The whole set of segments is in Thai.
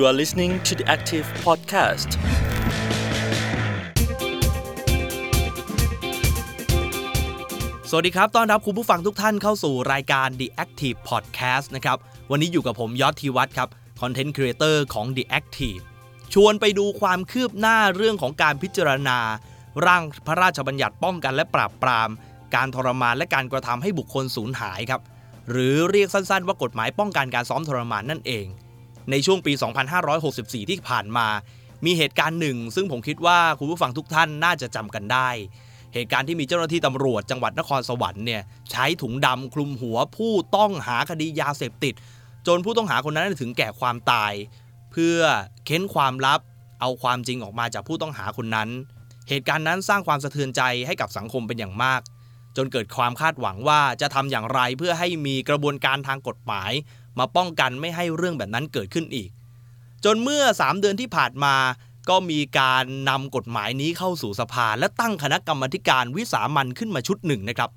You are listening to the Active Podcast. สวัสดีครับ ต้อนรับคุณผู้ฟังทุกท่านเข้าสู่รายการ The Active Podcast นะครับ วันนี้อยู่กับผมยอดทีวัฒน์ครับ content creator ของ The Active ชวนไปดูความคืบหน้าเรื่องของการพิจารณา ร่างพระราชบัญญัติป้องกันและปราบปราม การทรมานและการกระทำให้บุคคลสูญหายครับ หรือเรียกสั้นๆว่ากฎหมายป้องกันการซ้อมทรมานนั่นเอง ในช่วงปี 2564 ที่ผ่านมา มีเหตุการณ์หนึ่ง ซึ่งผมคิดว่าคุณผู้ฟังทุกท่านน่าจะจำกันได้ เหตุการณ์ที่มีเจ้าหน้าที่ตำรวจจังหวัดนครสวรรค์เนี่ยใช้ถุงดำคลุมหัวผู้ต้องหาคดียาเสพติด จนผู้ต้องหาคนนั้นถึงแก่ความตาย เพื่อเค้นความลับ เอาความจริงออกมาจากผู้ต้องหาคนนั้น เหตุการณ์นั้นสร้างความสะเทือนใจให้กับสังคมเป็นอย่างมากจนเกิดความคาดหวังว่าจะทำอย่างไรเพื่อให้มีกระบวนการทางกฎหมาย มาป้องกันไม่ให้เรื่องแบบนั้นเกิดขึ้นอีก จนเมื่อ 3 เดือนที่ผ่านมา ก็มีการนำกฎหมายนี้เข้าสู่สภา และตั้งคณะกรรมการวิสามันขึ้นมาชุดหนึ่งนะครับ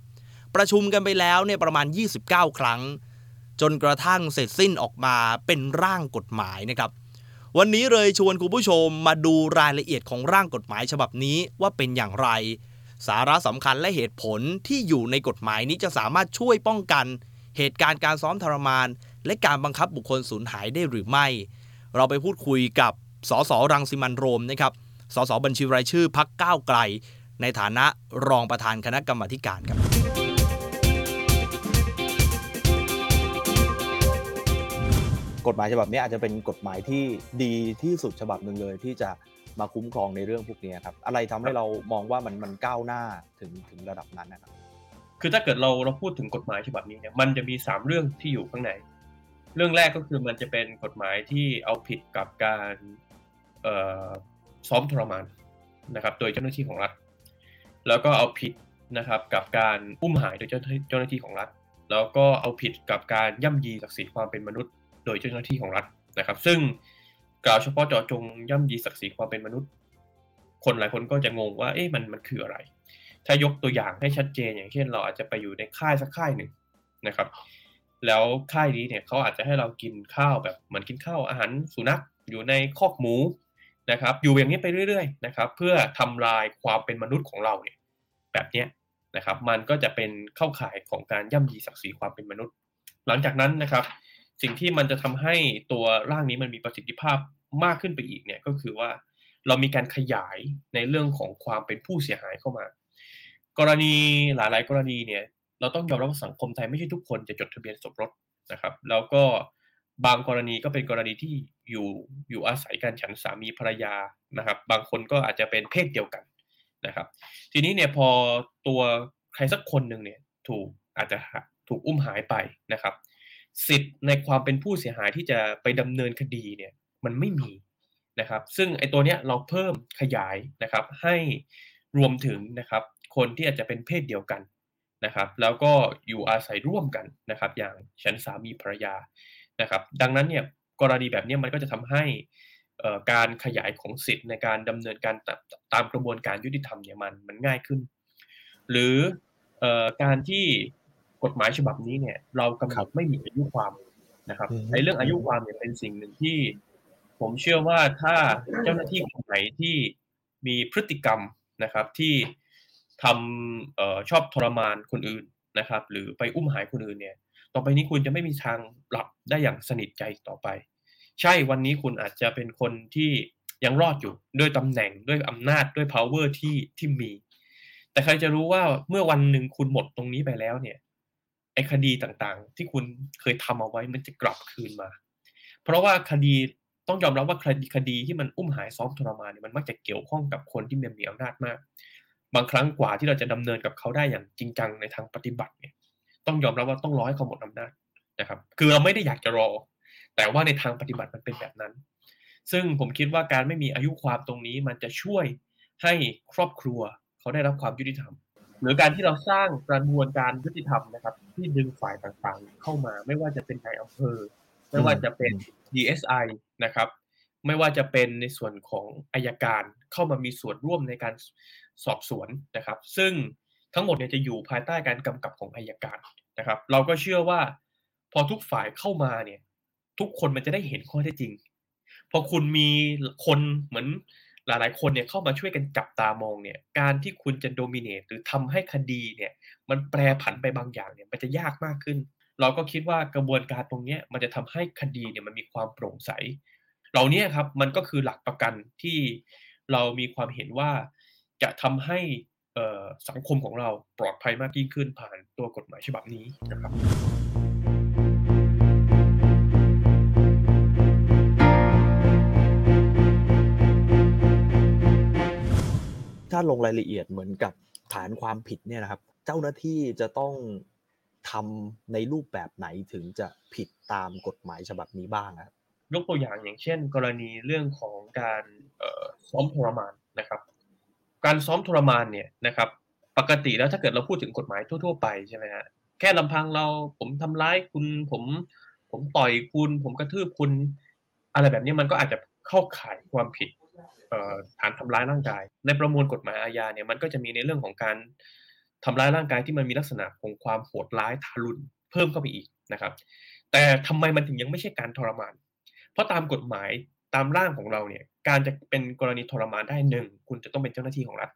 ประชุมกันไปแล้วเนี่ยประมาณ 29 ครั้ง จนกระทั่งเสร็จสิ้นออกมาเป็นร่างกฎหมายนะครับ วันนี้เลยชวนคุณผู้ชมมาดูรายละเอียดของร่างกฎหมายฉบับนี้ว่าเป็นอย่างไร สาระสำคัญและเหตุผลที่อยู่ในกฎหมายนี้จะสามารถช่วยป้องกัน เหตุการณ์การซ้อมทรมาน และการบังคับบุคคลสูญหายได้หรือไม่ เราไปพูดคุยกับสสรังสิมันต์โรมนะครับสสบัญชีรายชื่อพักก้าวไกล ในฐานะรองประธานคณะกรรมาธิการครับ กฎหมายฉบับนี้อาจจะเป็นกฎหมายที่ดีที่สุดฉบับหนึ่งเลยที่จะมาคุ้มครองในเรื่องพวกนี้ครับ อะไรทำให้เรามองว่ามันมันก้าวหน้าถึงถึงระดับนั้นนะครับ คือถ้าเกิดเราเราพูดถึงกฎหมายฉบับนี้เนี่ยมันจะมี 3 เรื่องที่อยู่ข้างใน เรื่องแรกก็คือมันจะเป็นกฎหมายที่เอาผิดกับการซ้อมทรมานนะครับ โดยเจ้าหน้าที่ของรัฐ แล้วก็เอาผิดนะครับกับการอุ้มหายโดยเจ้าเจ้าหน้าที่ของรัฐ แล้วก็เอาผิดกับการย่ำยีศักดิ์ศรีความเป็นมนุษย์ โดยเจ้าหน้าที่ของรัฐนะครับ ซึ่งกล่าวเฉพาะเจาะจงย่ำยีศักดิ์ศรีความเป็นมนุษย์ คนหลายคนก็จะงงว่าเอ๊ะมันมันคืออะไร ถ้ายกตัวอย่างให้ชัดเจนอย่างเช่น เราอาจจะไปอยู่ในค่ายสักค่ายหนึ่งนะครับ แล้วค่ายนี้เนี่ยเขาอาจจะให้เรากินข้าวแบบเหมือนกินข้าวอาหารสุนัขอยู่ในคอกหมูนะครับ อยู่อย่างนี้ไปเรื่อยๆนะครับ เพื่อทำลายความเป็นมนุษย์ของเราเนี่ยแบบเนี้ยนะครับ มันก็จะเป็นเข้าข่ายของการย่ำยีศักดิ์ศรีความเป็นมนุษย์ หลังจากนั้นนะครับ สิ่งที่มันจะทำให้ตัวร่างนี้มันมีประสิทธิภาพมากขึ้นไปอีกเนี่ยก็คือว่าเรามีการขยายในเรื่องของความเป็นผู้เสียหายเข้ามากรณีหลาย ๆ กรณีเนี่ย เราต้องยอมรับว่าสังคมไทยไม่ใช่ทุกคนจะจดทะเบียนสมรสนะครับ แล้วก็บางกรณีก็เป็นกรณีที่อยู่อยู่อาศัยกันฉันสามีภรรยานะครับ บางคนก็อาจจะเป็นเพศเดียวกันนะครับ ทีนี้เนี่ยพอตัวใครสักคนหนึ่งเนี่ยถูกอาจจะถูกอุ้มหายไปนะครับ สิทธิ์ในความเป็นผู้เสียหายที่จะไปดำเนินคดีเนี่ยมันไม่มีนะครับ ซึ่งไอ้ตัวเนี้ยเราเพิ่มขยายนะครับให้รวมถึงนะครับ คนที่อาจจะเป็นเพศเดียวกัน นะครับ แล้วก็อยู่อาศัยร่วมกันนะครับ อย่างฉันสามีภรรยานะครับ ดังนั้นเนี่ยกรณีแบบนี้มันก็จะทำให้การขยายของสิทธิ์ในการดำเนินการตามกระบวนการยุติธรรมเนี่ยมันมันง่ายขึ้น หรือการที่กฎหมายฉบับนี้เนี่ย เรากำหนดไม่มีอายุความนะครับในเรื่องอายุความเนี่ยเป็นสิ่งหนึ่งที่ ผมเชื่อว่าถ้าเจ้าหน้าที่คนไหนที่มีพฤติกรรมนะครับ ที่ ทำออชอบทรมานคนอื่นนะครับ หรือไปอุ้มหายคนอื่นเนี่ย ต่อไปนี้คุณจะไม่มีทางหลับได้อย่างสนิทใจต่อไป ใช่วันนี้คุณอาจจะเป็นคนที่ยังรอดอยู่ด้วยตำแหน่งด้วยอำนาจด้วย power ที่ที่มี แต่ใครจะรู้ว่าเมื่อวันหนึ่งคุณหมดตรงนี้ไปแล้วเนี่ยไอ้คดีต่างๆ ที่คุณเคยทำเอาไว้มันจะกลับคืนมา เพราะว่าคดีต้องยอมรับว่าคดีคดีที่มันอุ้มหายซ้อมทรมานเนี่ยมันมักจะเกี่ยวข้องกับคนที่มีมีอำนาจมาก บางครั้งกว่าที่เราจะดำเนินกับเขาได้อย่างจริงจังในทางปฏิบัติเนี่ย ต้องยอมรับว่าต้องรอให้เขาหมดอำนาจนะครับ คือเราไม่ได้อยากจะรอ แต่ว่าในทางปฏิบัติมันเป็นแบบนั้น ซึ่งผมคิดว่าการไม่มีอายุความตรงนี้ มันจะช่วยให้ครอบครัวเขาได้รับความยุติธรรม หรือการที่เราสร้างกระบวนการยุติธรรมนะครับ ที่ดึงฝ่ายต่างๆ เข้ามา ไม่ว่าจะเป็นนายอำเภอ ไม่ว่าจะเป็น DSI นะครับ ไม่ว่าจะเป็นในส่วนของอายการเข้ามามีส่วนร่วมในการ สอบสวนนะครับ ซึ่งทั้งหมดเนี่ยจะอยู่ภายใต้การกำกับของอายการนะครับ เราก็เชื่อว่าพอทุกฝ่ายเข้ามาเนี่ยทุกคนมันจะได้เห็นข้อเท็จจริง พอคุณมีคนเหมือนหลายๆ คนเนี่ยเข้ามาช่วยกันจับตามองเนี่ย การที่คุณจะโดมิเนตหรือทำให้คดีเนี่ยมันแปรผันไปบางอย่างเนี่ยมันจะยากมากขึ้น เราก็คิดว่ากระบวนการตรงนี้มันจะทำให้คดีเนี่ยมันมีความโปร่งใส เหล่านี้ครับมันก็คือหลักประกันที่เรามีความเห็นว่า จะทำให้เอ่อสังคมของเราปลอดภัยมากยิ่งขึ้นผ่านตัวกฎหมายฉบับนี้นะครับถ้าลงรายละเอียดเหมือนกับฐานความผิดเนี่ยนะครับ เจ้าหน้าที่จะต้องทำในรูปแบบไหนถึงจะผิดตามกฎหมายฉบับนี้บ้างครับยกตัวอย่างอย่างเช่น กรณีเรื่องของการเอ่อซ้อมทรมานนะครับ การซ้อมทรมานเนี่ยนะครับปกติแล้วถ้าเกิดเราพูดถึงกฎหมายทั่ว ๆ ไปใช่ไหมฮะแค่ลำพังเราผมทำร้ายคุณผมผมต่อยคุณ ผมกระทืบคุณ อะไรแบบนี้มันก็อาจจะเข้าข่ายความผิดฐานทำร้ายร่างกาย ในประมวลกฎหมายอาญาเนี่ยมันก็จะมีในเรื่องของการทำร้ายร่างกายที่มันมีลักษณะของความโหดร้ายทารุณเพิ่มเข้าไปอีกนะครับ แต่ทำไมมันถึงยังไม่ใช่การทรมาน เพราะตามกฎหมายตามร่างของเราเนี่ย การจะเป็นกรณีทรมานได้หนึ่งคุณจะต้องเป็นเจ้าหน้าที่ของรัฐ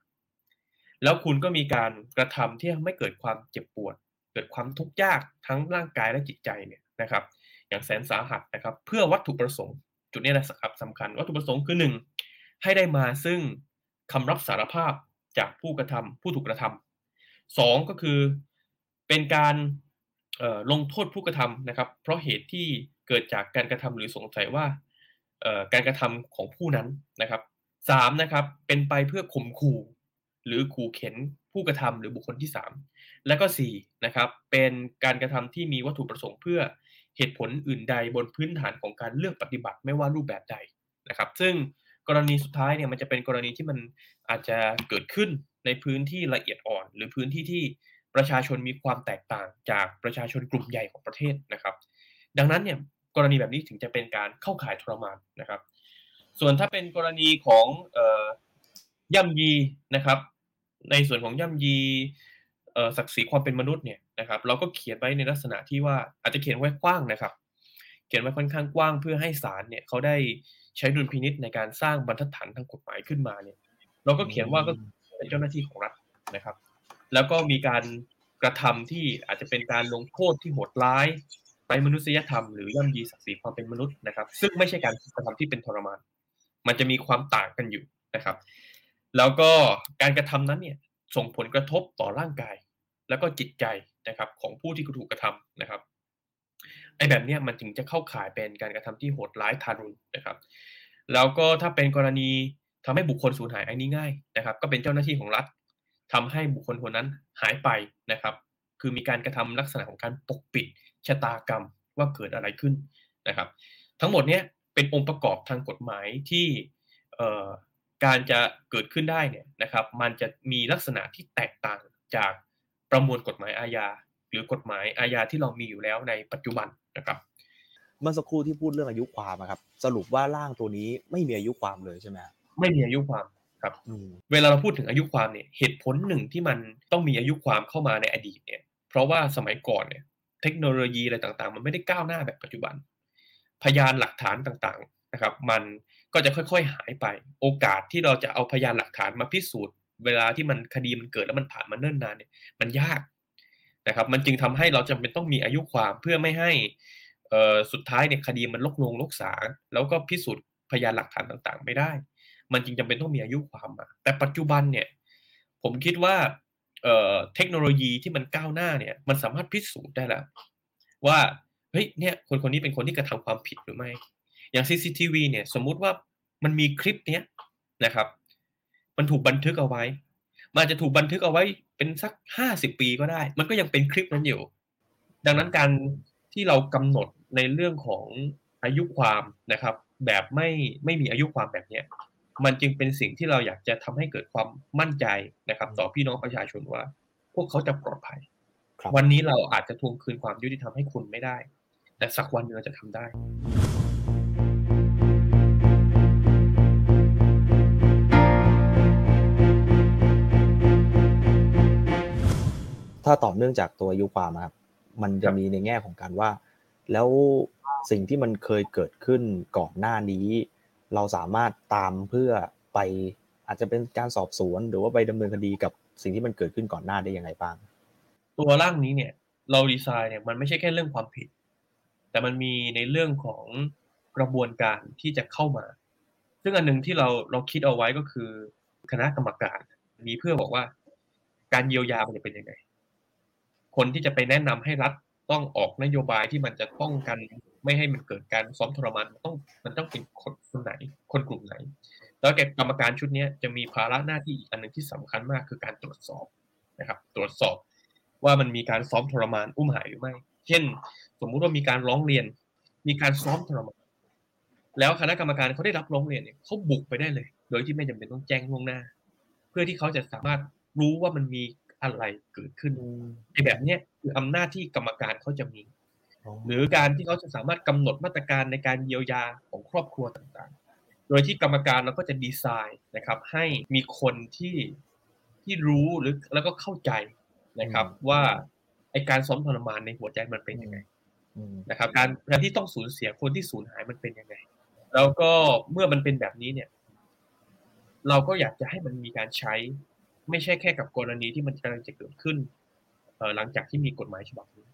แล้วคุณก็มีการกระทำที่ทำให้เกิดความเจ็บปวด เกิดความทุกข์ยากทั้งร่างกายและจิตใจเนี่ยนะครับ อย่างแสนสาหัสนะครับ เพื่อวัตถุประสงค์จุดนี้นะครับสำคัญวัตถุประสงค์คือหนึ่งให้ได้มาซึ่งคำรับสารภาพจากผู้กระทำผู้ถูกกระทำสองก็คือเป็นการลงโทษผู้กระทำนะครับ เพราะเหตุที่เกิดจากการกระทำหรือสงสัยว่า การกระทำของผู้นั้นนะครับสามนะครับเป็นไปเพื่อข่มขู่หรือขู่เข็นผู้กระทำหรือบุคคลที่สามและก็สี่นะครับเป็นการกระทำที่มีวัตถุประสงค์เพื่อเหตุผลอื่นใดบนพื้นฐานของการเลือกปฏิบัติไม่ว่ารูปแบบใดนะครับ ซึ่งกรณีสุดท้ายเนี่ยมันจะเป็นกรณีที่มันอาจจะเกิดขึ้นในพื้นที่ละเอียดอ่อน หรือพื้นที่ที่ประชาชนมีความแตกต่างจากประชาชนกลุ่มใหญ่ของประเทศนะครับ ดังนั้นเนี่ย กรณีแบบนี้ถึงจะเป็นการเข้าข่ายทรมานนะครับ ส่วนถ้าเป็นกรณีของย่ำยีนะครับ ในส่วนของย่ำยีศักดิ์ศรีความเป็นมนุษย์เนี่ยนะครับ เราก็เขียนไว้ในลักษณะที่ว่าอาจจะเขียนไว้กว้างนะครับ เขียนไว้ค่อนข้างกว้างเพื่อให้ศาลเนี่ยเขาได้ใช้ดุลพินิษในการสร้างบรรทัดฐานทางกฎหมายขึ้นมาเนี่ย เราก็เขียนว่าก็เป็นเจ้าหน้าที่ของรัฐนะครับ แล้วก็มีการกระทำที่อาจจะเป็นการลงโทษที่โหดร้าย มนุษยธรรมหรือย่ำยีศักดิ์ศรีความเป็นมนุษย์นะครับ ซึ่งไม่ใช่การกระทำที่เป็นทรมาน มันจะมีความต่างกันอยู่นะครับ แล้วก็การกระทำนั้นเนี่ยส่งผลกระทบต่อร่างกาย แล้วก็จิตใจนะครับ ของผู้ที่ถูกกระทำนะครับไอ้แบบเนี้ยมันถึงจะเข้าข่ายเป็นการกระทำที่โหดร้ายทารุณนะครับ แล้วก็ถ้าเป็นกรณีทำให้บุคคลสูญหายอันนี้ง่ายนะครับ ก็เป็นเจ้าหน้าที่ของรัฐทำให้บุคคลคนนั้นหายไปนะครับ คือมีการกระทำลักษณะของการปกปิด ชะตากรรมว่าเกิดอะไรขึ้นนะครับ ทั้งหมดเนี้ยเป็นองค์ประกอบทางกฎหมายที่เอ่อการจะเกิดขึ้นได้เนี่ยนะครับ มันจะมีลักษณะที่แตกต่างจากประมวลกฎหมายอาญา หรือกฎหมายอาญาที่เรามีอยู่แล้วในปัจจุบันนะครับ เมื่อสักครู่ที่พูดเรื่องอายุความอะครับ สรุปว่าร่างตัวนี้ไม่มีอายุความเลยใช่ไหมครับไม่มีอายุความครับอืมเวลาเราพูดถึงอายุความเนี่ยเหตุผลหนึ่งที่มันต้องมีอายุความเข้ามาในอดีตเนี่ย เพราะว่าสมัยก่อนเนี่ย เทคโนโลยีอะไรต่างๆ มันไม่ได้ก้าวหน้าแบบปัจจุบัน พยานหลักฐานต่างๆนะครับ มันก็จะค่อยๆหายไป โอกาสที่เราจะเอาพยานหลักฐานมาพิสูจน์ เวลาที่มันคดีมันเกิดแล้วมันผ่านมาเนิ่นนานเนี่ยมันยากนะครับ มันจึงทำให้เราจำเป็นต้องมีอายุความเพื่อไม่ให้สุดท้ายเนี่ยคดีมันลกลงลกสาแล้วก็พิสูจน์พยานหลักฐานต่างๆ ไม่ได้ มันจึงจำเป็นต้องมีอายุความมาแต่ปัจจุบันเนี่ยผมคิดว่า เทคโนโลยีที่มันก้าวหน้าเนี่ย มันสามารถพิสูจน์ได้แล้วว่าเฮ้ยเนี่ยคนคนนี้เป็นคนที่กระทำความผิดหรือไม่ อย่าง CCTV เนี่ยสมมุติว่ามันมีคลิปเนี้ยนะครับ มันถูกบันทึกเอาไว้ มันอาจจะถูกบันทึกเอาไว้เป็นสักห้าสิบปีก็ได้ มันก็ยังเป็นคลิปนั้นอยู่ ดังนั้นการที่เรากำหนดในเรื่องของอายุความนะครับ แบบไม่ไม่มีอายุความแบบเนี้ย มันจึงเป็นสิ่งที่เราอยากจะทำให้เกิดความมั่นใจนะครับ ต่อพี่น้องประชาชนว่า พวกเขาจะปลอดภัยครับวันนี้เราอาจจะทวงคืนความยุติธรรมให้คุณไม่ได้ แต่สักวันหนึงเราจะทำได้ถ้าต่อเนื่องจากตัวอายุความอะครับมันคจะรับมีในแง่ของการว่า แล้วสิ่งที่มันเคยเกิดขึ้นก่อนหน้านี้ เราสามารถตามเพื่อไปอาจจะเป็นการสอบสวน หรือว่าไปดำเนินคดีกับสิ่งที่มันเกิดขึ้นก่อนหน้าได้ยังไงบ้าง ตัวร่างนี้เนี่ย เราดีไซน์เนี่ยมันไม่ใช่แค่เรื่องความผิด แต่มันมีในเรื่องของกระบวนการที่จะเข้ามา ซึ่งอันหนึ่งที่เราเราคิดเอาไว้ก็คือคณะกรรมการมีเพื่อบอกว่า การเยียวยามันจะเป็นยังไง คนที่จะไปแนะนำให้รัฐ ต้องออกนโยบายที่มันจะป้องกันไม่ให้มันเกิดการซ้อมทรมานมันต้องมันต้องเป็นคนคนไหน คนกลุ่มไหน แล้วแกกรรมการชุดนี้จะมีภาระหน้าที่อีกอันหนึ่งที่สำคัญมากคือการตรวจสอบนะครับ ตรวจสอบว่ามันมีการซ้อมทรมานอุ้มหายหรือไม่ เช่น สมมุติว่ามีการร้องเรียน มีการซ้อมทรมานแล้วคณะกรรมการเขาได้รับร้องเรียนเนี่ยเขาบุกไปได้เลย โดยที่ไม่จำเป็นต้องแจ้งล่วงหน้า เพื่อที่เขาจะสามารถรู้ว่ามันมี อะไรเกิดขึ้นในแบบเนี้ยคืออำนาจที่กรรมการเขาจะมี หรือการที่เขาจะสามารถกำหนดมาตรการในการเยียวยาของครอบครัวต่างๆ โดยที่กรรมการเราก็จะดีไซน์นะครับ ให้มีคนที่ที่รู้หรือแล้วก็เข้าใจนะครับ ว่าไอการซ้อมทรมานในหัวใจมันเป็นยังไงอืมนะครับ การการที่ต้องสูญเสียคนที่สูญหายมันเป็นยังไง แล้วก็เมื่อมันเป็นแบบนี้เนี่ย เราก็อยากจะให้มันมีการใช้ ไม่ใช่แค่กับกรณีที่มันกำลังจะเกิดขึ้นเอ่อหลังจากที่มีกฎหมายฉบับนี้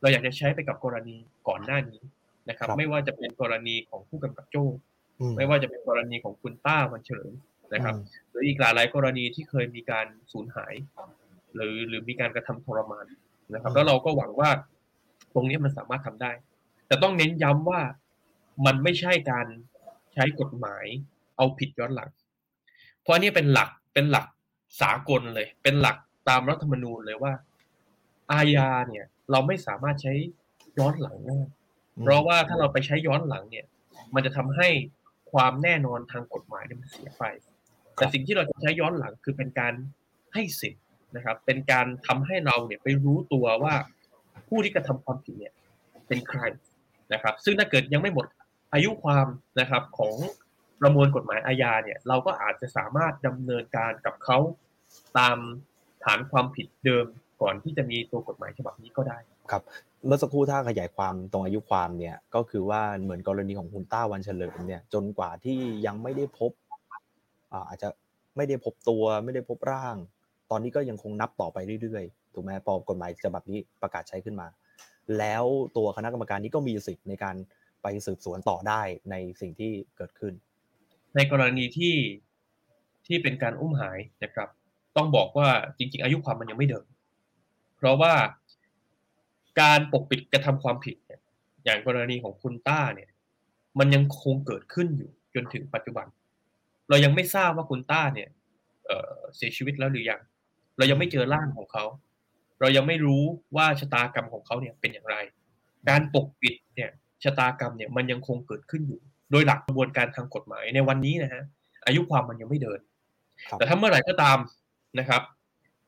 เราอยากจะใช้ไปกับกรณีก่อนหน้านี้นะครับครับไม่ว่าจะเป็นกรณีของผู้กำกับโจ้อืมไม่ว่าจะเป็นกรณีของคุณต้าวันเฉลิมนะครับอืมหรืออีกหลายๆกรณีที่เคยมีการสูญหาย หรือหรือมีการกระทำทรมานนะครับ แล้วเราก็หวังว่าตรงนี้มันสามารถทำได้ แต่ต้องเน้นย้ำว่ามันไม่ใช่การใช้กฎหมาย เอาผิดย้อนหลัง เพราะอันนี้เป็นหลักเป็นหลัก สากลเลย เป็นหลักตามรัฐธรรมนูญเลยว่า อาญาเนี่ย เราไม่สามารถใช้ย้อนหลังได้เพราะว่าถ้าเราไปใช้ย้อนหลังเนี่ย มันจะทำให้ความแน่นอนทางกฎหมายเนี่ยมันเสียไป แต่สิ่งที่เราจะใช้ย้อนหลังคือเป็นการให้สิทธิ์นะครับ เป็นการทำให้เราเนี่ยไปรู้ตัวว่าผู้ที่กระทำความผิดเนี่ย เป็นใครนะครับ ซึ่งถ้าเกิดยังไม่หมดอายุความนะครับของ ประมวลกฎหมายอาญาเนี่ย เราก็อาจจะสามารถดำเนินการกับเขาตามฐานความผิดเดิมก่อนที่จะมีตัวกฎหมายฉบับนี้ก็ได้ครับเมื่อสักครู่ถ้าขยายความตรงอายุความเนี่ยก็คือว่าเหมือนกรณีของคุณต้าวันเฉลิมเนี่ยจนกว่าที่ยังไม่ได้พบอาอาจจะไม่ได้พบตัวไม่ได้พบร่าง ตอนนี้ก็ยังคงนับต่อไปเรื่อยๆถูกไหมพอกฎหมายฉบับนี้ประกาศใช้ขึ้นมา แล้วตัวคณะกรรมการนี้ก็มีสิทธิ์ในการไปสืบสวนต่อได้ในสิ่งที่เกิดขึ้น ในกรณีที่ที่เป็นการอุ้มหายนะครับ ต้องบอกว่าจริง ๆ อายุความมันยังไม่เดินเพราะว่าการปกปิดกระทำความผิดเนี่ยอย่างกรณีของคุณต้าเนี่ย มันยังคงเกิดขึ้นอยู่จนถึงปัจจุบัน เรายังไม่ทราบว่าคุณต้าเนี่ยเเสียชีวิตแล้วหรือยัง เรายังไม่เจอร่างของเขา เรายังไม่รู้ว่าชะตากรรมของเขาเนี่ยเป็นอย่างไร การปกปิดเนี่ยชะตากรรมเนี่ยมันยังคงเกิดขึ้นอยู่ โดยหลักกระบวนการทางกฎหมายในวันนี้นะฮะอายุความมันยังไม่เดินครับแต่ถ้าเมื่อไหร่ก็ตามนะครับ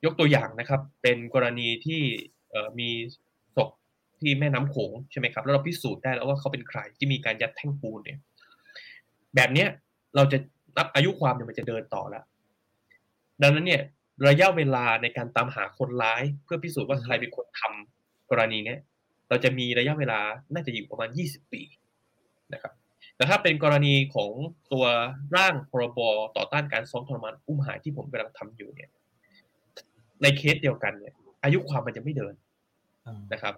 ยกตัวอย่างนะครับ เป็นกรณีที่เอ่อมีศพที่แม่น้ำโขงใช่ไหมครับ แล้วเราพิสูจน์ได้แล้วว่าเขาเป็นใครที่มีการยัดแท่งปูนเนี่ย แบบเนี้ยเราจะนับอายุความเนี่ยมันจะเดินต่อแล้วดังนั้นเนี่ย ระยะเวลาในการตามหาคนร้าย เพื่อพิสูจน์ว่าใครเป็นคนทำกรณีเนี้ยเราจะมีระยะเวลาน่าจะอยู่ประมาณ 20 ปีนะครับ แต่ถ้าเป็นกรณีของตัวร่างพรบต่อต้านการซ้อมทรมานอุ้มหายที่ผมกำลังทำอยู่เนี่ย ในเคสเดียวกันเนี่ย อายุความมันจะไม่เดินนะครับ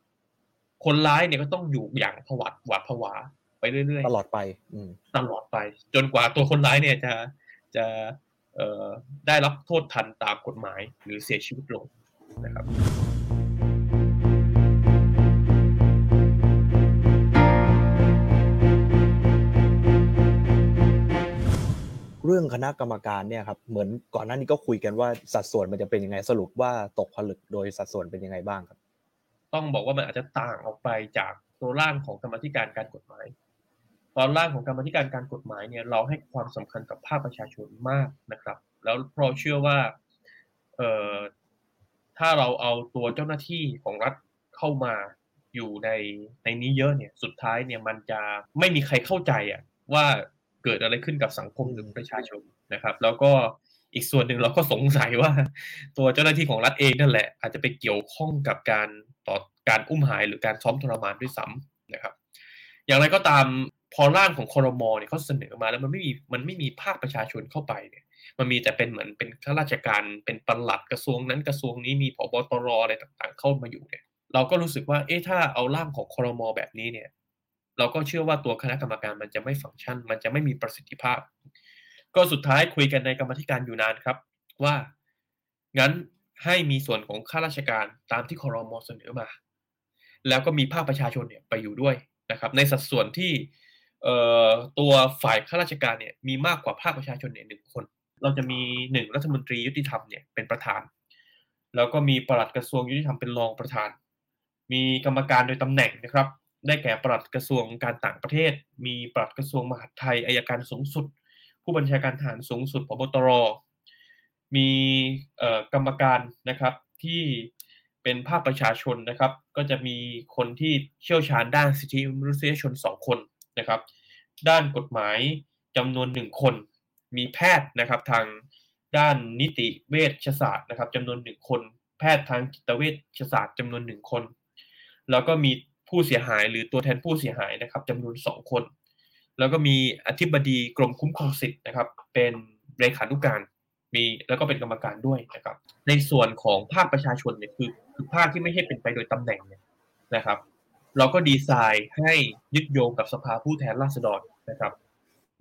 คนร้ายเนี่ยก็ต้องอยู่อย่างผวัดหวาดผวา ไปเรื่อยๆตลอดไป อืมตลอดไป จนกว่าตัวคนร้ายเนี่ยจะจะเอ่อได้รับโทษทันตามกฎหมายหรือเสียชีวิตลงนะครับ เรื่องคณะกรรมการเนี่ยครับเหมือนก่อนหน้านี้ก็คุยกันว่าสัดส่วนมันจะเป็นยังไงสรุปว่าตกผลึกโดยสัดส่วนเป็นยังไงบ้างครับ ต้องบอกว่ามันอาจจะต่างออกไปจากตัวร่างของกรรมธิการการกฎหมายตอนร่างของกรรมธิการการกฎหมายเนี่ยเราให้ความสำคัญกับภาคประชาชนมากนะครับ แล้วเพราะเชื่อว่าเอ่อถ้าเราเอาตัวเจ้าหน้าที่ของรัฐเข้ามาอยู่ในในนี้เยอะเนี่ยสุดท้ายเนี่ยมันจะไม่มีใครเข้าใจอะว่า เกิดอะไรขึ้นกับสังคมหรือประชาชนนะครับ แล้วก็อีกส่วนหนึ่งเราก็สงสัยว่า ตัวเจ้าหน้าที่ของรัฐเองนั่นแหละ อาจจะไปเกี่ยวข้องกับการต่อการอุ้มหายหรือการซ้อมทรมานด้วยซ้ำนะครับ อย่างไรก็ตามพอร่างของคอรมอเนี่ยเขาเสนอมาแล้วมันไม่มีมันไม่มีภาคประชาชนเข้าไปเนี่ย มันมีแต่เป็นเหมือนเป็นข้าราชการเป็นปลัดกระทรวงนั้นกระทรวงนี้มีผบตรอะไรต่างๆ เข้ามาอยู่เนี่ย เราก็รู้สึกว่าเอ๊ะถ้าเอาร่างของคอรมอแบบนี้เนี่ย เราก็เชื่อว่าตัวคณะกรรมการมันจะไม่ฟังก์ชัน มันจะไม่มีประสิทธิภาพ ก็สุดท้ายคุยกันในกรรมธิการอยู่นานครับ ว่างั้นให้มีส่วนของข้าราชการตามที่คอรมอเสนอมา แล้วก็มีภาคประชาชนเนี่ยไปอยู่ด้วยนะครับ ในสัดส่วนที่เอ่อตัวฝ่ายข้าราชการเนี่ยมีมากกว่าภาคประชาชนเนี่ยหนึ่งคน เราจะมีหนึ่งรัฐมนตรียุติธรรมเนี่ยเป็นประธาน แล้วก็มีปลัดกระทรวงยุติธรรมเป็นรองประธาน มีกรรมการโดยตำแหน่งนะครับ ได้แก่ปลัดกระทรวงการต่างประเทศ มีปลัดกระทรวงมหาดไทยอายการสูงสุด ผู้บัญชาการทหารสูงสุดพบตร มีกรรมการนะครับที่เป็นภาคประชาชนนะครับ ก็จะมีคนที่เชี่ยวชาญด้านสิทธิมนุษยชนสองคนนะครับ ด้านกฎหมายจำนวนหนึ่งคน มีแพทย์นะครับทางด้านนิติเวชศาสตร์นะครับจำนวนหนึ่งคน แพทย์ทางจิตเวชศาสตร์จำนวนหนึ่งคน แล้วก็มี ผู้เสียหาย หรือตัวแทนผู้เสียหายนะครับจำนวนสองคน แล้วก็มีอธิบดีกรมคุ้มครองสิทธิ์นะครับ เป็นเลขานุการมีแล้วก็เป็นกรรมการด้วยนะครับ ในส่วนของภาคประชาชนเนี่ยคือคือภาคที่ไม่ใช่เป็นไปโดยตำแหน่งเนี่ยนะครับ เราก็ดีไซน์ให้ยึดโยงกับสภาผู้แทนราษฎรนะครับ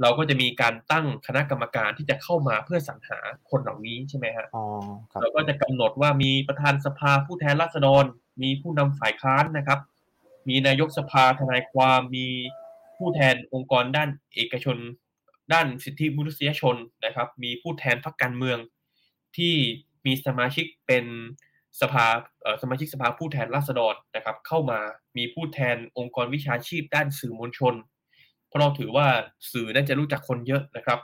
เราก็จะมีการตั้งคณะกรรมการที่จะเข้ามาเพื่อสรรหาคนเหล่านี้ใช่ไหมฮะอ๋อครับเราก็จะกำหนดว่ามีประธานสภาผู้แทนราษฎร มีผู้นำฝ่ายค้านนะครับ มีนายกสภาทนายความมีผู้แทนองค์กรด้านเอกชน ด้านสิทธิมนุษยชนนะครับ มีผู้แทนพรรคการเมือง ที่มีสมาชิกเป็นสภาสมาชิกสภาผู้แทนราษฎรนะครับ เข้ามามีผู้แทนองค์กรวิชาชีพด้านสื่อมวลชน เพราะเราถือว่าสื่อน่าจะรู้จักคนเยอะนะครับ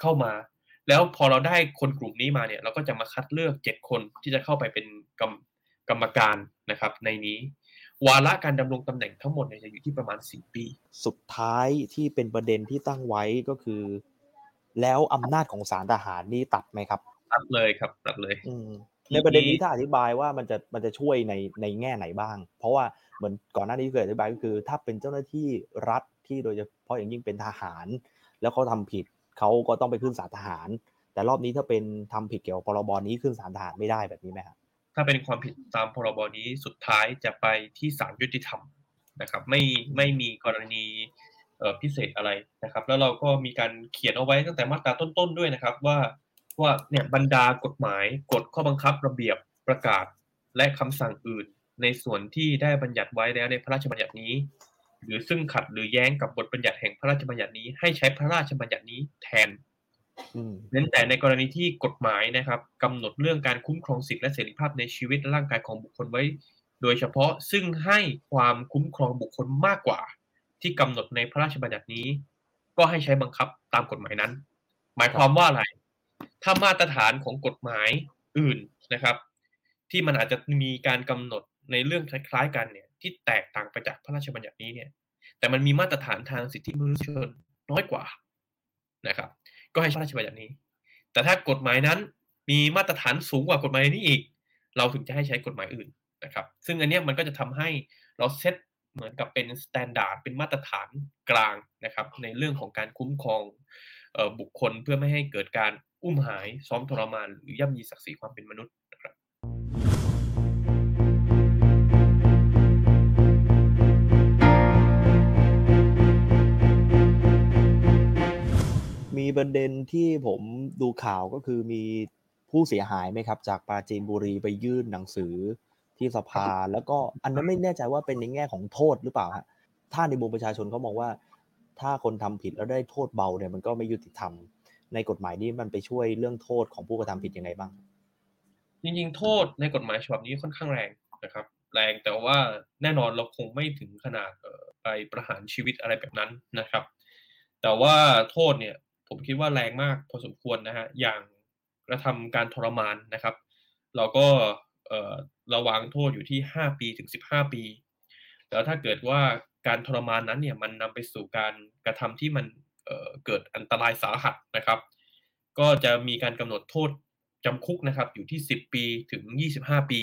เข้ามา แล้วพอเราได้คนกลุ่มนี้มาเนี่ย เราก็จะมาคัดเลือกเจ็ดคนที่จะเข้าไปเป็นกรรมกรรมการนะครับ ในนี้ วาระการดำรงตำแหน่งทั้งหมดเนี่ยจะอยู่ที่ประมาณสี่ปี สุดท้ายที่เป็นประเด็นที่ตั้งไว้ก็คือ แล้วอำนาจของศาลทหารนี่ตัดไหมครับ ตัดเลยครับตัดเลย อืมในประเด็นนี้ถ้าอธิบายว่ามันจะมันจะช่วยในในแง่ไหนบ้าง เพราะว่าเหมือนก่อนหน้านี้ที่เคยอธิบายก็คือ ถ้าเป็นเจ้าหน้าที่รัฐที่โดยเฉพาะอย่างยิ่งเป็นทหาร แล้วเขาทำผิดเขาก็ต้องไปขึ้นศาลทหาร แต่รอบนี้ถ้าเป็นทำผิดเกี่ยวกับพรบนี้ขึ้นศาลทหารไม่ได้แบบนี้ไหมครับ ถ้าเป็นความผิดตามพรบนี้สุดท้ายจะไปที่ศาลยุติธรรมนะครับ ไม่ไม่มีกรณีพิเศษอะไรนะครับ แล้วเราก็มีการเขียนเอาไว้ตั้งแต่มาตราต้นๆด้วยนะครับ ว่าว่าเนี่ยบรรดากฎหมายกฎข้อบังคับระเบียบประกาศและคำสั่งอื่น ในส่วนที่ได้บัญญัติไว้แล้วในพระราชบัญญัตินี้ หรือซึ่งขัดหรือแย้งกับบทบัญญัติแห่งพระราชบัญญัตินี้ ให้ใช้พระราชบัญญัตินี้แทน เน้นแต่ในกรณีที่กฎหมายนะครับกำหนดเรื่องการคุ้มครองสิทธิและเสรีภาพในชีวิตและร่างกายของบุคคลไว้ โดยเฉพาะซึ่งให้ความคุ้มครองบุคคลมากกว่า ที่กำหนดในพระราชบัญญัตินี้ ก็ให้ใช้บังคับตามกฎหมายนั้น หมายความว่าอะไร ถ้ามาตรฐานของกฎหมายอื่นนะครับ ที่มันอาจจะมีการกำหนดในเรื่องคล้ายๆ กันเนี่ยที่แตกต่างไปจากพระราชบัญญัตินี้เนี่ย แต่มันมีมาตรฐานทางสิทธิมนุษยชนน้อยกว่านะครับ ก็ให้ใช้พระราชบัญญัตินี้ แต่ถ้ากฎหมายนั้นมีมาตรฐานสูงกว่ากฎหมายนี้อีก เราถึงจะให้ใช้กฎหมายอื่นนะครับ ซึ่งอันนี้มันก็จะทำให้เราเซตเหมือนกับเป็น standard เป็นมาตรฐานกลางนะครับ ในเรื่องของการคุ้มครองบุคคลเพื่อไม่ให้เกิดการอุ้มหายซ้อมทรมานหรือย่ำยีศักดิ์ศรีความเป็นมนุษย์นะครับ มีประเด็นที่ผมดูข่าวก็คือมีผู้เสียหายไหมครับ จากปราจีนบุรีไปยื่นหนังสือที่สภา แล้วก็อันนั้นไม่แน่ใจว่าเป็นในแง่ของโทษหรือเปล่าฮะถ้าในมุมประชาชนเขามองว่า ถ้าคนทำผิดแล้วได้โทษเบาเนี่ยมันก็ไม่ยุติธรรม ในกฎหมายนี้มันไปช่วยเรื่องโทษของผู้กระทำผิดยังไงบ้าง จริงๆ โทษในกฎหมายฉบับนี้ค่อนข้างแรงนะครับ แรงแต่ว่าแน่นอนเราคงไม่ถึงขนาดไปประหารชีวิตอะไรแบบนั้นนะครับ แต่ว่าโทษเนี่ย ผมคิดว่าแรงมากพอสมควรนะฮะอย่างกระทำการทรมานนะครับ เราก็เอ่อระวางโทษอยู่ที่ 5 ปีถึง 15 ปี แล้วถ้าเกิดว่าการทรมานนั้นเนี่ยมันนำไปสู่การกระทำที่มันเอ่อเกิดอันตรายสาหัสนะครับ ก็จะมีการกำหนดโทษจำคุกนะครับอยู่ที่ 10 ปีถึง 25 ปี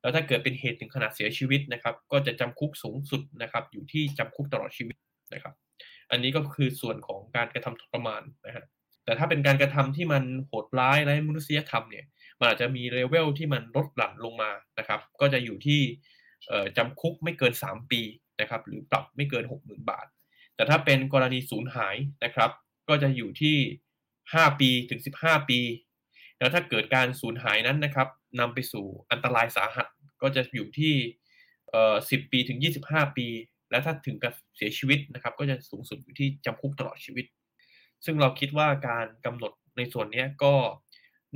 แล้วถ้าเกิดเป็นเหตุถึงขนาดเสียชีวิตนะครับ ก็จะจำคุกสูงสุดนะครับอยู่ที่จำคุกตลอดชีวิต นะครับ อันนี้ก็คือส่วนของการกระทำทรมานนะฮะแต่ถ้าเป็นการกระทำที่มันโหดร้ายไร้มนุษยธรรมเนี่ยมันอาจจะมีเลเวลที่มันลดหลั่นลงมานะครับ ก็จะอยู่ที่จำคุกไม่เกิน 3 ปีนะครับ หรือปรับไม่เกิน 60,000 บาท แต่ถ้าเป็นกรณีสูญหายนะครับ ก็จะอยู่ที่ 5 ปีถึง 15 ปี แล้วถ้าเกิดการสูญหายนั้นนะครับนำไปสู่อันตรายสาหัสก็จะอยู่ที่ 10 ปีถึง 25 ปี และถ้าถึงกับเสียชีวิตนะครับ ก็จะสูงสุดอยู่ที่จำคุกตลอดชีวิต ซึ่งเราคิดว่าการกำหนดในส่วนนี้ก็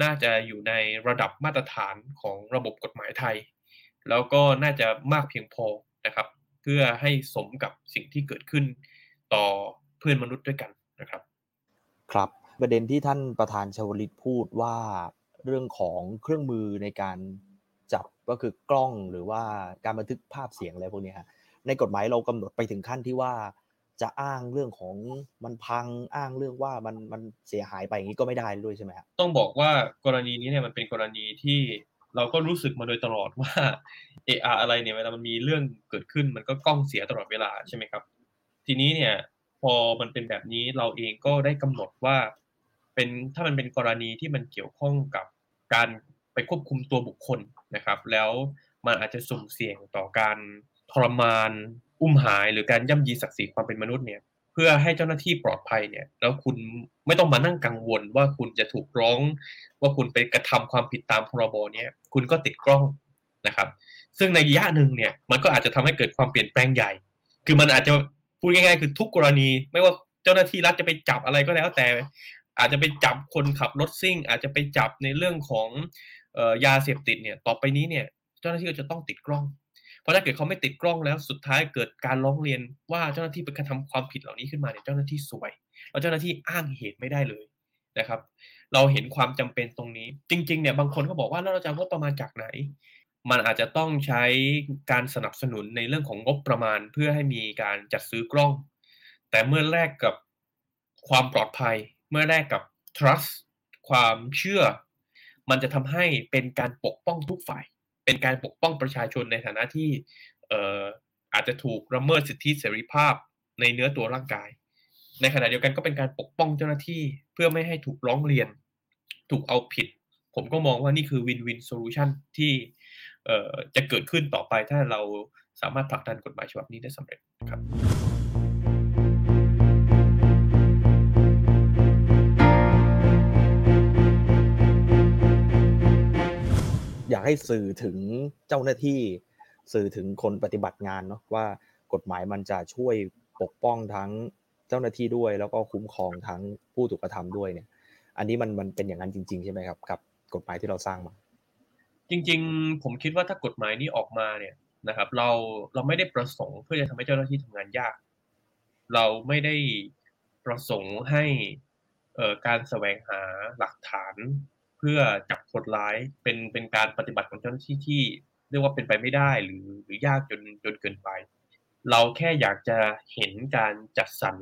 น่าจะอยู่ในระดับมาตรฐานของระบบกฎหมายไทย แล้วก็น่าจะมากเพียงพอนะครับ เพื่อให้สมกับสิ่งที่เกิดขึ้นต่อเพื่อนมนุษย์ด้วยกันนะครับ ครับประเด็นที่ท่านประธานชวลิตพูดว่าเรื่องของเครื่องมือในการจับก็คือกล้องหรือว่าการบันทึกภาพเสียงอะไรพวกนี้ฮะ ในกฎหมายเรากำหนดไปถึงขั้นที่ว่าจะอ้างเรื่องของมันพังอ้างเรื่องว่ามันมันเสียหายไปอย่างนี้ก็ไม่ได้ด้วยใช่ไหมครับต้องบอกว่ากรณีนี้เนี่ยมันเป็นกรณีที่เราก็รู้สึกมาโดยตลอดว่าเอออะไรเนี่ยเวลามันมีเรื่องเกิดขึ้นมันก็กล้องเสียตลอดเวลาใช่ไหมครับ ทีนี้เนี่ยพอมันเป็นแบบนี้เราเองก็ได้กำหนดว่า เป็นถ้ามันเป็นกรณีที่มันเกี่ยวข้องกับการไปควบคุมตัวบุคคลนะครับ แล้วมันอาจจะสุ่มเสี่ยงต่อการ ทรมาน อุ้มหายหรือการย่ำยีศักดิ์ศรีความเป็นมนุษย์เนี่ย เพื่อให้เจ้าหน้าที่ปลอดภัยเนี่ย แล้วคุณไม่ต้องมานั่งกังวลว่าคุณจะถูกร้อง ว่าคุณไปกระทำความผิดตามพรบเนี่ย คุณก็ติดกล้องนะครับ ซึ่งในระยะหนึ่งเนี่ยมันก็อาจจะทำให้เกิดความเปลี่ยนแปลงใหญ่ คือมันอาจจะพูดง่ายๆ คือทุกกรณี ไม่ว่าเจ้าหน้าที่รัฐจะไปจับอะไรก็แล้วแต่ อาจจะไปจับคนขับรถซิ่ง อาจจะไปจับในเรื่องของยาเสพติดเนี่ย ต่อไปนี้เนี่ย เจ้าหน้าที่ก็จะต้องติดกล้อง เพราะถ้าเกิดเขาไม่ติดกล้องแล้วสุดท้ายเกิดการร้องเรียนว่าเจ้าหน้าที่ไปกระทำความผิดเหล่านี้ขึ้นมาเนี่ยเจ้าหน้าที่สวยแล้วเจ้าหน้าที่อ้างเหตุไม่ได้เลยนะครับ เราเห็นความจำเป็นตรงนี้ จริง ๆ เนี่ยบางคนก็บอกว่าแล้วเราจะงบประมาณจากไหน มันอาจจะต้องใช้การสนับสนุนในเรื่องของงบประมาณ เพื่อให้มีการจัดซื้อกล้อง แต่เมื่อแลกกับความปลอดภัย เมื่อแลกกับ trust ความเชื่อ มันจะทำให้เป็นการปกป้องทุกฝ่าย เป็นการปกป้องประชาชนในฐานะที่เอออาจจะถูกละเมิดสิทธิเสรีภาพในเนื้อตัวร่างกาย ในขณะเดียวกันก็เป็นการปกป้องเจ้าหน้าที่เพื่อไม่ให้ถูกร้องเรียน ถูกเอาผิด ผมก็มองว่านี่คือ win-win solution ที่จะเกิดขึ้นต่อไปถ้าเราสามารถผลักดันกฎหมายฉบับนี้ได้สำเร็จครับ อยากให้สื่อถึงเจ้าหน้าที่ สื่อถึงคนปฏิบัติงานเนาะว่ากฎหมายมันจะช่วยปกป้องทั้งเจ้าหน้าที่ด้วย แล้วก็คุ้มครองทั้งผู้ถูกกระทำด้วยเนี่ย อันนี้มันมันเป็นอย่างนั้นจริง ๆ ใช่ไหมครับ กับกฎหมายที่เราสร้างมา จริง ๆ ผมคิดว่าถ้ากฎหมายนี้ออกมาเนี่ยนะครับ เราเราไม่ได้ประสงค์เพื่อจะทำให้เจ้าหน้าที่ทำงานยาก เราไม่ได้ประสงค์ให้การแสวงหาหลักฐาน พื่อจับคนร้ายเป็นเป็นการปฏิบัติของเจ้าหน้าที่ที่ เรียกว่าเป็นไปไม่ได้หรือหรือยากจนจนเกินไป เราแค่อยากจะเห็นการจัดสรร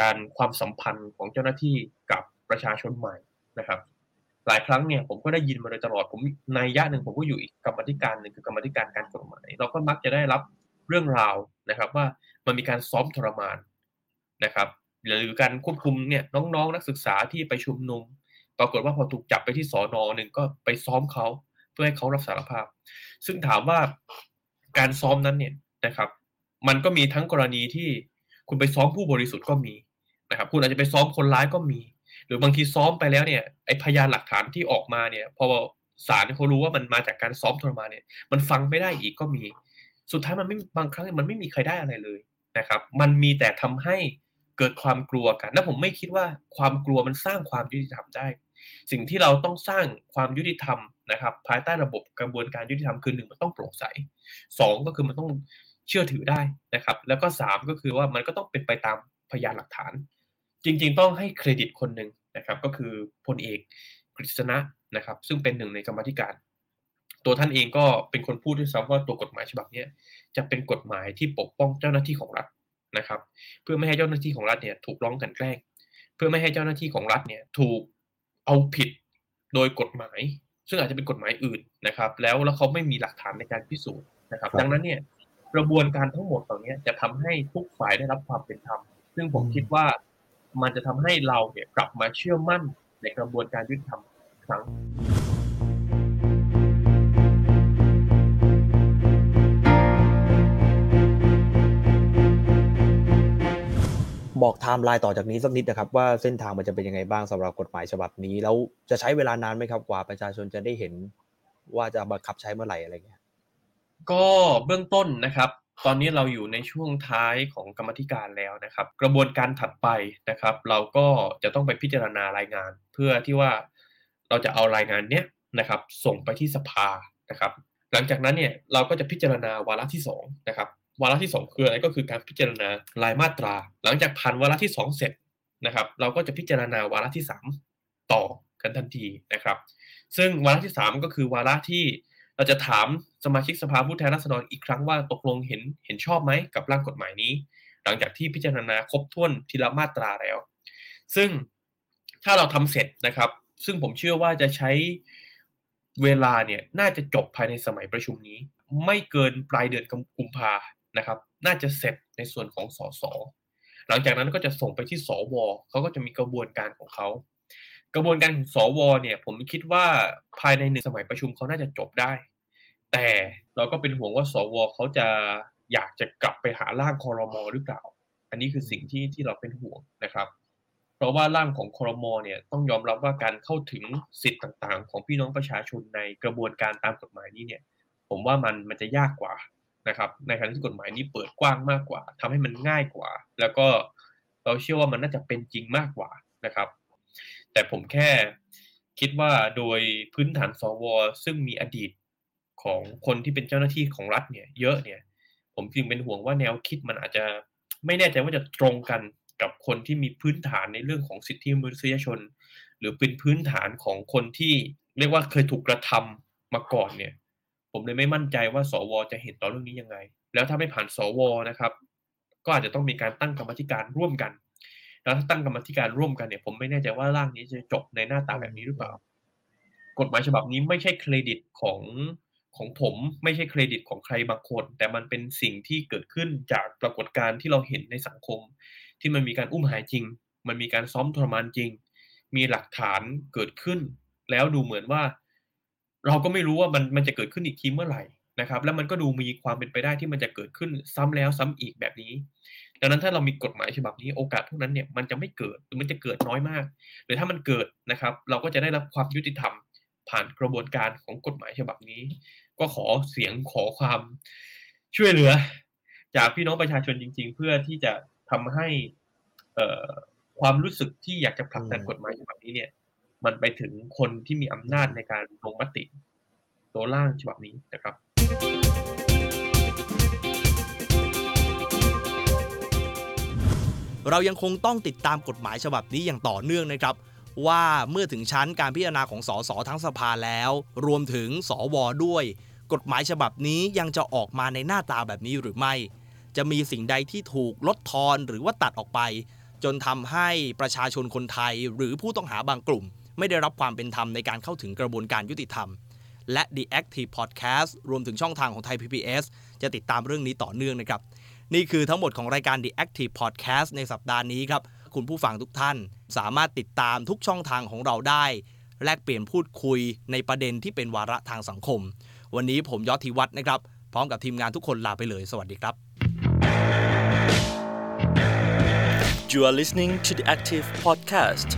การความสัมพันธ์ของเจ้าหน้าที่กับประชาชนใหม่นะครับ หลายครั้งเนี่ยผมก็ได้ยินมาโดยตลอดผมในยะหนึ่งผมก็อยู่อีกกรรมธิการหนึ่งคือกรรมธิการการกฎหมาย เราก็มักจะได้รับเรื่องราวนะครับ ว่ามันมีการซ้อมทรมานนะครับหรือการควบคุมเนี่ยน้องๆนักศึกษาที่ไปชุมนุม ปรากฏว่าพอถูกจับไปที่สอนอหนึ่งก็ไปซ้อมเขาเพื่อให้เขารับสารภาพ ซึ่งถามว่าการซ้อมนั้นเนี่ยนะครับ มันก็มีทั้งกรณีที่คุณไปซ้อมผู้บริสุทธิ์ก็มีนะครับ คุณอาจจะไปซ้อมคนร้ายก็มี หรือบางทีซ้อมไปแล้วเนี่ยไอพยานหลักฐานที่ออกมาเนี่ย พอศาลเขารู้ว่ามันมาจากการซ้อมทรมานเนี่ย มันฟังไม่ได้อีกก็มี สุดท้ายมันไม่บางครั้งมันไม่มีใครได้อะไรเลยนะครับ มันมีแต่ทำให้เกิดความกลัวกัน และผมไม่คิดว่าความกลัวมันสร้างความยุติธรรมได้ สิ่งที่เราต้องสร้างความยุติธรรมนะครับ ภายใต้ระบบกระบวนการยุติธรรมคือหนึ่งมันต้องโปร่งใสสองก็คือมันต้องเชื่อถือได้นะครับ แล้วก็สามก็คือว่ามันก็ต้องเป็นไปตามพยานหลักฐาน จริง ๆ ต้องให้เครดิตคนหนึ่งนะครับ ก็คือพลเอกกฤษณะนะครับ ซึ่งเป็นหนึ่งในกรรมธิการ ตัวท่านเองก็เป็นคนพูดด้วยซ้ำว่าตัวกฎหมายฉบับนี้จะเป็นกฎหมายที่ปกป้องเจ้าหน้าที่ของรัฐนะครับ เพื่อไม่ให้เจ้าหน้าที่ของรัฐเนี่ยถูกร้องกันแกล้งเพื่อไม่ให้เจ้าหน้าที่ของรัฐเนี่ยถูก เอาผิดโดยกฎหมาย ซึ่งอาจจะเป็นกฎหมายอื่นนะครับ แล้วแล้วเขาไม่มีหลักฐานในการพิสูจน์นะครับ ดังนั้นเนี่ยกระบวนการทั้งหมดตรงนี้จะทำให้ทุกฝ่ายได้รับความเป็นธรรม ซึ่งผมอืมคิดว่ามันจะทำให้เราเนี่ยกลับมาเชื่อมั่นในกระบวนการยุติธรรมอีกครั้ง บอกไทม์ไลน์ต่อจากนี้สักนิดนะครับ ว่าเส้นทางมันจะเป็นยังไงบ้างสำหรับกฎหมายฉบับนี้ แล้วจะใช้เวลานานไหมครับกว่าประชาชนจะได้เห็น ว่าจะบังคับใช้เมื่อไหร่อะไรเงี้ยก็เบื้องต้นนะครับ ตอนนี้เราอยู่ในช่วงท้ายของกรรมธิการแล้วนะครับ กระบวนการถัดไปนะครับ เราก็จะต้องไปพิจารณารายงาน เพื่อที่ว่าเราจะเอารายงานเนี้ยนะครับ ส่งไปที่สภานะครับ หลังจากนั้นเนี่ยเราก็จะพิจารณาวาระที่สองนะครับ วาระที่สองคืออะไรก็คือการพิจารณารายมาตรา หลังจากผ่านวาระที่สองเสร็จนะครับ เราก็จะพิจารณาวาระที่สามต่อกันทันทีนะครับ ซึ่งวาระที่สามก็คือวาระที่เราจะถามสมาชิกสภาผู้แทนราษฎรอีกครั้งว่าตกลงเห็นเห็นชอบไหมกับร่างกฎหมายนี้ หลังจากที่พิจารณาครบถ้วนทีละมาตราแล้ว ซึ่งถ้าเราทำเสร็จนะครับ ซึ่งผมเชื่อว่าจะใช้เวลาเนี่ยน่าจะจบภายในสมัยประชุมนี้ ไม่เกินปลายเดือนกุมภา นะครับ น่าจะเสร็จในส่วนของสสหลังจากนั้นก็จะส่งไปที่สวเขาก็จะมีกระบวนการของเขากระบวนการของสวเนี่ย ผมคิดว่าภายในหนึ่งสมัยประชุมเขาน่าจะจบได้ แต่เราก็เป็นห่วงว่าสวเขาจะอยากจะกลับไปหาร่างคอรมอหรือเปล่า อันนี้คือสิ่งที่ที่เราเป็นห่วงนะครับ เพราะว่าร่างของคอรมอเนี่ยต้องยอมรับว่าการเข้าถึงสิทธิ์ต่างๆ ของพี่น้องประชาชนในกระบวนการตามกฎหมายนี้เนี่ย ผมว่ามันมันจะยากกว่า นะครับในขณะที่กฎหมายนี้เปิดกว้างมากกว่าทำให้มันง่ายกว่า แล้วก็เราเชื่อว่ามันน่าจะเป็นจริงมากกว่านะครับ แต่ผมแค่คิดว่าโดยพื้นฐานสวซึ่งมีอดีตของคนที่เป็นเจ้าหน้าที่ของรัฐเนี่ย เยอะเนี่ย ผมจึงเป็นห่วงว่าแนวคิดมันอาจจะไม่แน่ใจว่าจะตรงกันกับคนที่มีพื้นฐานในเรื่องของสิทธิมนุษยชน หรือเป็นพื้นฐานของคนที่เรียกว่าเคยถูกกระทำมาก่อนเนี่ย ผมเลยไม่มั่นใจว่าสวจะเห็นต่อเรื่องนี้ยังไง แล้วถ้าไม่ผ่านสวนะครับ ก็อาจจะต้องมีการตั้งกรรมธิการร่วมกัน แล้วถ้าตั้งกรรมธิการร่วมกันเนี่ยผมไม่แน่ใจว่าร่างนี้จะจบในหน้าตาแบบนี้หรือเปล่า กฎหมายฉบับนี้ไม่ใช่เครดิตของของผมไม่ใช่เครดิตของใครบางคน แต่มันเป็นสิ่งที่เกิดขึ้นจากปรากฏการณ์ที่เราเห็นในสังคม ที่มันมีการอุ้มหายจริง มันมีการซ้อมทรมานจริง มีหลักฐานเกิดขึ้น แล้วดูเหมือนว่า เราก็ไม่รู้ว่ามันมันจะเกิดขึ้นอีกทีเมื่อไหร่นะครับ แล้วมันก็ดูมีความเป็นไปได้ที่มันจะเกิดขึ้นซ้ำแล้วซ้ำอีกแบบนี้ ดังนั้นถ้าเรามีกฎหมายฉบับนี้โอกาสพวกนั้นเนี่ยมันจะไม่เกิดหรือมันจะเกิดน้อยมาก หรือถ้ามันเกิดนะครับ เราก็จะได้รับความยุติธรรมผ่านกระบวนการของกฎหมายฉบับนี้ ก็ขอเสียงขอความช่วยเหลือ จากพี่น้องประชาชนจริง ๆ เพื่อที่จะทำให้เอ่อความรู้สึกที่อยากจะผลักดันกฎหมายฉบับนี้เนี่ย มันไปถึงคนที่มีอำนาจในการลงมติตัวร่างฉบับนี้นะครับ เรายังคงต้องติดตามกฎหมายฉบับนี้อย่างต่อเนื่องนะครับ ว่าเมื่อถึงชั้นการพิจารณาของสสทั้งสภาแล้ว รวมถึงสวด้วย กฎหมายฉบับนี้ยังจะออกมาในหน้าตาแบบนี้หรือไม่ จะมีสิ่งใดที่ถูกลดทอนหรือว่าตัดออกไป จนทำให้ประชาชนคนไทยหรือผู้ต้องหาบางกลุ่ม ไม่ได้รับความเป็นธรรมในการเข้าถึงกระบวนการยุติธรรม และ The Active Podcast รวมถึงช่องทางของไทย PBS จะติดตามเรื่องนี้ต่อเนื่องนะครับ นี่คือทั้งหมดของรายการ The Active Podcast ในสัปดาห์นี้ครับ คุณผู้ฟังทุกท่าน สามารถติดตามทุกช่องทางของเราได้ แลกเปลี่ยนพูดคุยในประเด็นที่เป็นวาระทางสังคม วันนี้ผมยอดธีวัฒน์นะครับ พร้อมกับทีมงานทุกคนลาไปเลย สวัสดีครับ You are listening to the Active Podcast.